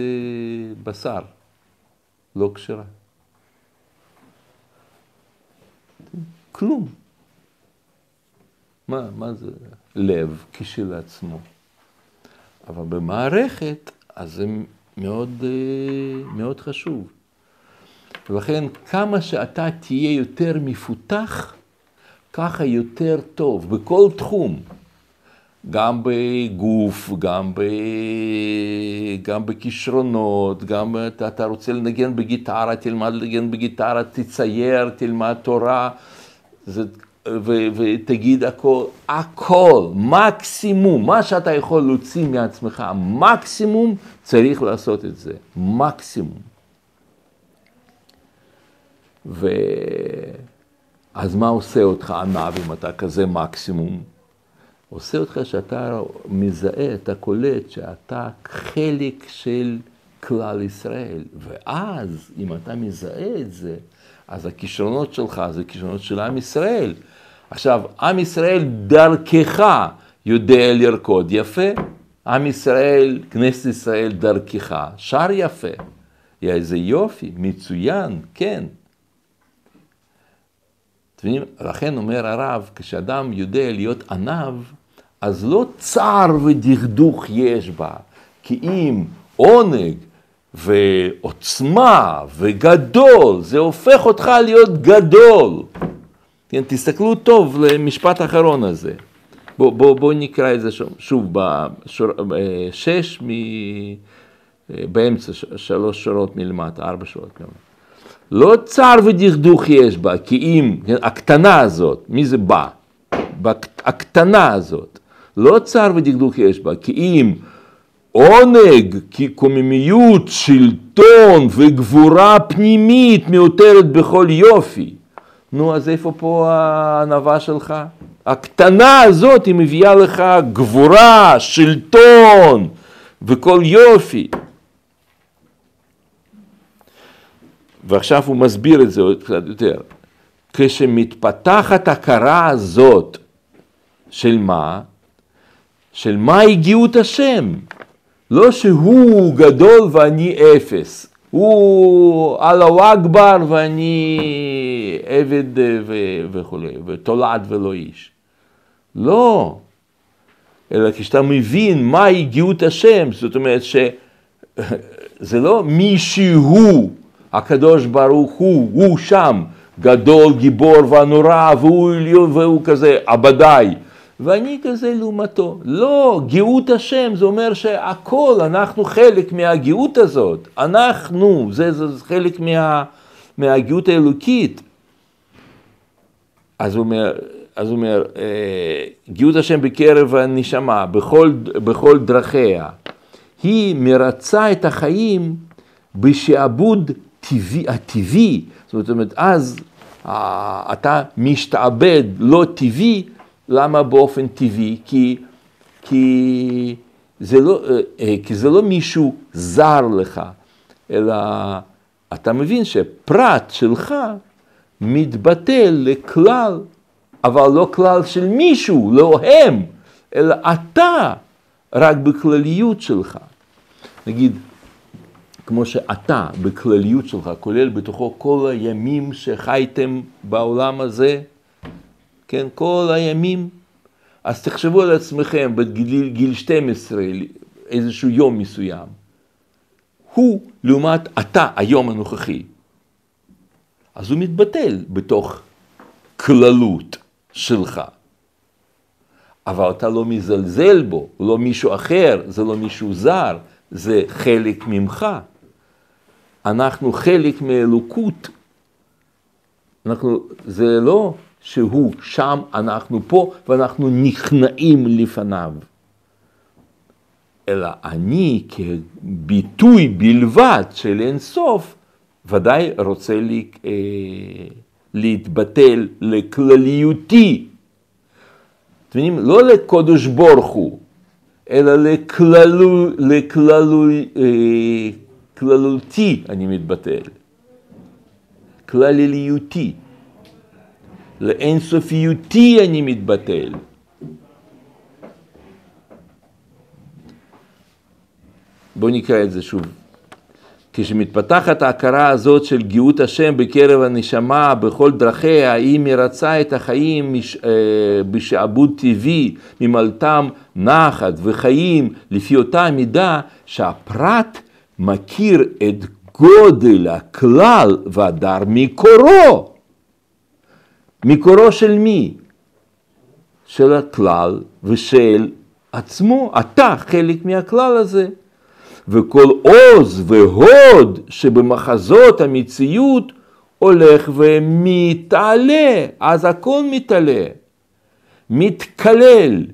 בשר, לא כשרה. כלום. מה, מה זה לב כשלעצמו? אבל במערכת, אז זה מאוד, אה, מאוד חשוב. ולכן כמה שאתה תהיה יותר מפותח, ככה יותר טוב, בכל תחום. גם בגוף, גם, ב... גם בכישרונות, גם אתה, אתה רוצה לנגן בגיטרה, תלמד לנגן בגיטרה, תצייר, תלמד תורה, זה, ו, ותגיד הכל, הכל, מקסימום, מה שאתה יכול להוציא מעצמך, מקסימום, צריך לעשות את זה, מקסימום. ו... אז מה עושה אותך ענב אם אתה כזה מקסימום? עושה אותך שאתה מזהה, אתה קולט שאתה חלק של כלל ישראל. ואז, אם אתה מזהה את זה, אז הכישרונות שלך זה כישרונות של עם ישראל. עכשיו, עם ישראל דרכך יודע לרקוד יפה, עם ישראל, כנסת ישראל דרכך, שר יפה. איזה יופי, מצוין, כן. לכן אומר הרב, כשאדם יודע להיות עניו, אז לא צער ודכדוך יש בה, כי אם עונג ועוצמה וגדול, זה הופך אותך להיות גדול. כן, תסתכלו טוב למשפט האחרון הזה. בואו בוא, בוא נקרא את זה שוב, שוב בשש מ... באמצע, שלוש שורות מלמטה, ארבע שורות מלמטה. לא צער ודכדוך יש בה, כי אם, כן, הקטנה הזאת, מי זה בא? הקטנה הזאת. לא צער ודקדוק יש בה, כי אם עונג, כי קוממיות, שלטון וגבורה פנימית מיותרת בכל יופי. נו, אז איפה פה הענווה שלך? הקטנה הזאת היא מביאה לך גבורה, שלטון וכל יופי. ועכשיו הוא מסביר את זה עוד קצת יותר. כשמתפתחת הכרה הזאת של מה? של מהי גאות השם. לא שהוא גדול ואני אפס. הוא אללהו אכבר ואני עבד וכולי, ותולעת ולא איש. לא. אלא כשאתה מבין מהי גאות השם, זאת אומרת שזה לא מי שהוא, הקדוש ברוך הוא, הוא שם, גדול, גיבור ונורא, והוא, והוא כזה עבדי. ואני כזה לעומתו. לא, גאות השם זה אומר שהכל, אנחנו חלק מהגאות הזאת. אנחנו, זה, זה חלק מה, מהגאות האלוקית. אז הוא אומר, אז הוא אומר, אה, גאות השם בקרב הנשמה, בכל, בכל דרכיה. היא מרצה את החיים בשעבוד טבעי, הטבעי. זאת אומרת, אז אה, אתה משתעבד לא טבעי, למה באופן טבעי? כי, כי, זה לא, אה, אה, כי זה לא מישהו זר לך, אלא אתה מבין שפרט שלך מתבטא לכלל אבל לא כלל של מישהו, לא הם, אלא אתה, רק בכלליות שלך. נגיד, כמו שאתה בכלליות שלך, כולל בתוכו כל הימים שחייתם בעולם הזה, כן, כל הימים, אז תחשבו על עצמכם בגיל גיל 12, איזשהו יום מסוים. הוא לעומת אתה, היום הנוכחי. אז הוא מתבטל בתוך כללות שלך. אבל אתה לא מזלזל בו, הוא לא מישהו אחר, זה לא מישהו זר, זה חלק ממך. אנחנו חלק מאלוקות. אנחנו, זה לא שהוא שם, אנחנו פה, ואנחנו נכנעים לפניו. אלא אני כביטוי בלבד של אינסוף, ודאי רוצה לי, אה, להתבטל לכלליותי. אתם מבינים? לא לקודש ברוך אלא לכללו, אה, אני מתבטל. כלליותי. לאינסופיותי אני מתבטל. בואו נקרא את זה שוב. כשמתפתחת ההכרה הזאת של גאות השם בקרב הנשמה בכל דרכיה, היא מרצה את החיים מש, אה, בשעבוד טבעי, ממלטם נחת וחיים לפי אותה מידה שהפרט מכיר את גודל הכלל והדר מקורו. מקורו של מי? של הכלל ושל עצמו. אתה חלק מהכלל הזה. וכל עוז והוד שבמחזות המציאות הולך ומתעלה, אז הכל מתעלה, מתקלל,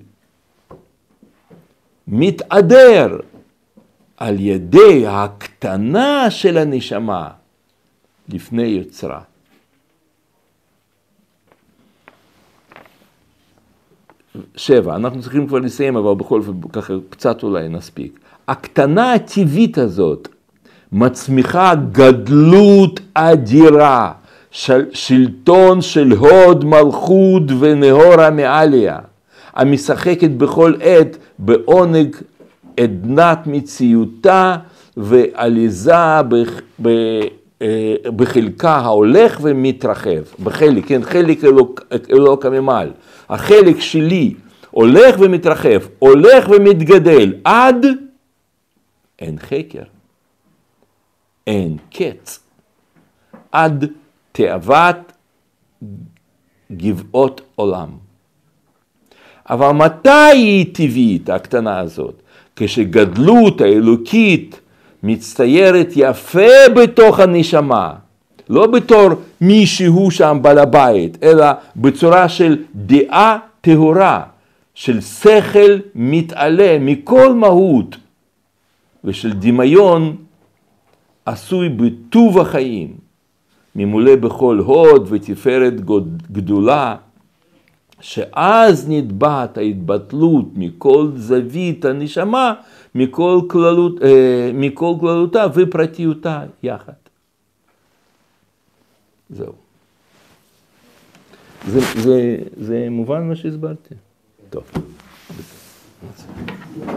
מתעדר על ידי ההקטנה של הנשמה לפני יוצרה. שבע, אנחנו צריכים כבר לסיים, אבל בכל זאת ככה קצת אולי נספיק. הקטנה הטבעית הזאת מצמיחה גדלות אדירה, של, שלטון של הוד מלכות ונהורה מעליה, המשחקת בכל עת בעונג עדנת מציאותה ועליזה בחלקה ההולך ומתרחב, בחלק, כן, חלק אלוק, אלוק הממל. החלק שלי הולך ומתרחב, הולך ומתגדל עד אין חקר, אין קץ, עד תאוות גבעות עולם. אבל מתי היא טבעית, הקטנה הזאת? כשגדלות האלוקית מצטיירת יפה בתוך הנשמה, לא בתור מישהו שם בעל הבית, אלא בצורה של דעה טהורה, של שכל מתעלה מכל מהות ושל דמיון עשוי בטוב החיים, ממולא בכל הוד ותפארת גדולה, שאז נתבעת ההתבטלות מכל זווית הנשמה, אה, מכל, כללותה ופרטיותה יחד. זהו. זה, זה, זה מובן מה שהסברתי? טוב.